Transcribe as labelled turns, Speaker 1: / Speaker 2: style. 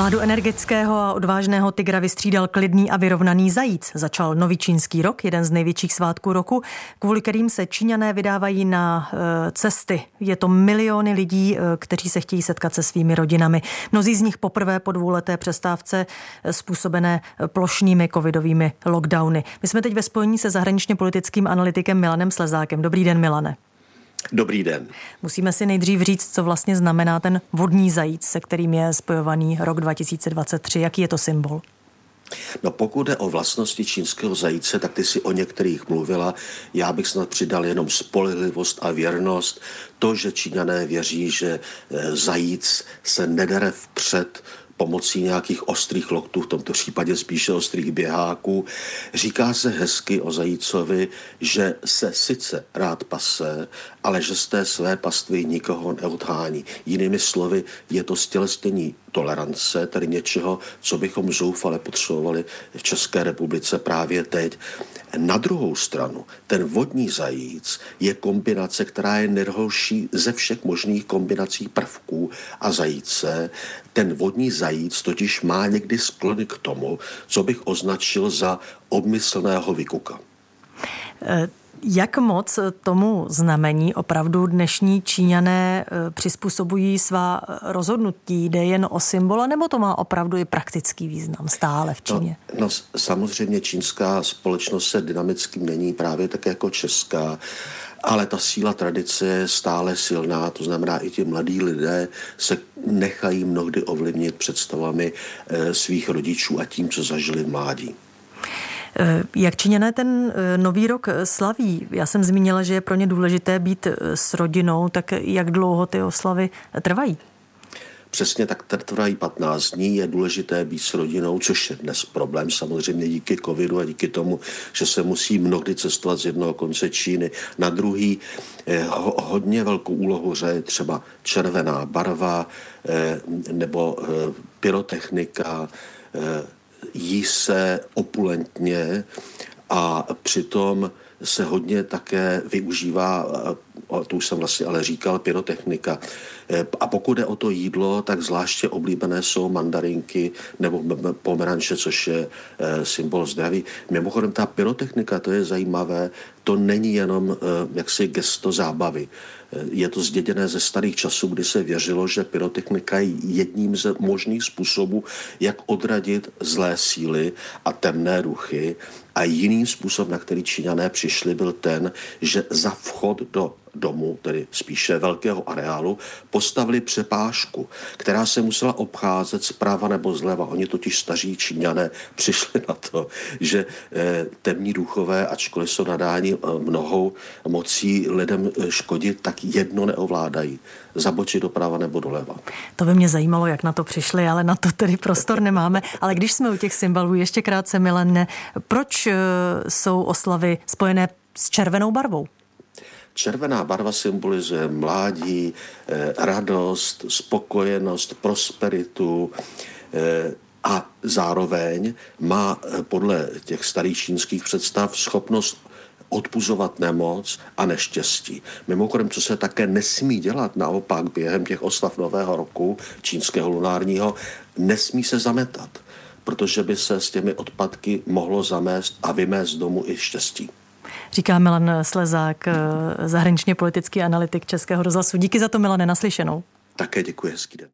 Speaker 1: Vládu energického a odvážného tygra vystřídal klidný a vyrovnaný zajíc. Začal nový čínský rok, jeden z největších svátků roku, kvůli kterým se Číňané vydávají na e, cesty. Je to miliony lidí, e, kteří se chtějí setkat se svými rodinami. Mnozí z nich poprvé po dvouleté přestávce e, způsobené plošnými covidovými lockdowny. My jsme teď ve spojení se zahraničně politickým analytikem Milanem Slezákem. Dobrý den, Milane.
Speaker 2: Dobrý den.
Speaker 1: Musíme si nejdřív říct, co vlastně znamená ten vodní zajíc, se kterým je spojovaný rok 2023. Jaký je to symbol?
Speaker 2: No pokud jde o vlastnosti čínského zajíce, tak ty si o některých mluvila. Já bych snad přidal jenom spolehlivost a věrnost. To, že Číňané věří, že eh, zajíc se nedere vpřed pomocí nějakých ostrých loktů, v tomto případě spíše ostrých běháků. Říká se hezky o zajícovi, že se sice rád pase, ale že z té své pastvy nikoho neodhání. Jinými slovy, je to stělestění tolerance, tedy něčeho, co bychom zoufale potřebovali v České republice právě teď. Na druhou stranu, ten vodní zajíc je kombinace, která je nejhorší ze všech možných kombinací prvků a zajíce. Ten vodní zajíc totiž má někdy sklony k tomu, co bych označil za obmyslného vykuka.
Speaker 1: Jak moc tomu znamení opravdu dnešní Číňané e, přizpůsobují svá rozhodnutí? Jde jen o symbol, nebo to má opravdu i praktický význam stále v Číně?
Speaker 2: No, no samozřejmě čínská společnost se dynamicky mění právě tak jako česká. Ale ta síla tradice je stále silná, to znamená, i ti mladí lidé se nechají mnohdy ovlivnit představami e, svých rodičů a tím, co zažili v mládí.
Speaker 1: Eh, jak Číňané ten eh, nový rok eh, slaví? Já jsem zmínila, že je pro ně důležité být s rodinou, tak jak dlouho ty oslavy trvají?
Speaker 2: Přesně tak trvají 15 dní, je důležité být s rodinou, což je dnes problém samozřejmě díky covidu a díky tomu, že se musí mnohdy cestovat z jednoho konce Číny na druhý. Hodně velkou úlohu hraje třeba červená barva nebo pyrotechnika, jí se opulentně a přitom se hodně také využívá, to už jsem vlastně ale říkal, pyrotechnika. A pokud jde o to jídlo, tak zvláště oblíbené jsou mandarinky nebo pomeranče, což je e, symbol zdraví. Mimochodem, ta pyrotechnika, to je zajímavé, to není jenom e, jaksi gesto zábavy. E, je to zděděné ze starých časů, kdy se věřilo, že pyrotechnika je jedním z možných způsobů, jak odradit zlé síly a temné ruchy. A jiný způsob, na který Číňané přišli, byl ten, že za vchod do domu, tedy spíše velkého areálu, postavili přepážku, která se musela obcházet zprava nebo zleva. Oni totiž staří Číňané přišli na to, že eh, temní duchové, ačkoliv jsou nadáni eh, mnohou mocí lidem eh, škodit, tak jedno neovládají. Zabočit doprava nebo doleva.
Speaker 1: To by mě zajímalo, jak na to přišli, ale na to tedy prostor nemáme. Ale když jsme u těch symbolů, ještě krátce, Milene, proč jsou oslavy spojené s červenou barvou?
Speaker 2: Červená barva symbolizuje mládí, eh, radost, spokojenost, prosperitu eh, a zároveň má eh, podle těch starých čínských představ schopnost odpuzovat nemoc a neštěstí. Mimochodem, co se také nesmí dělat naopak během těch oslav Nového roku čínského lunárního, nesmí se zametat, protože by se s těmi odpadky mohlo zamést a vymést domů i štěstí.
Speaker 1: Říká Milan Slezák, eh, zahraničně politický analytik Českého rozhlasu. Díky za to, Milane, naslyšenou.
Speaker 2: Také děkuji, hezký den.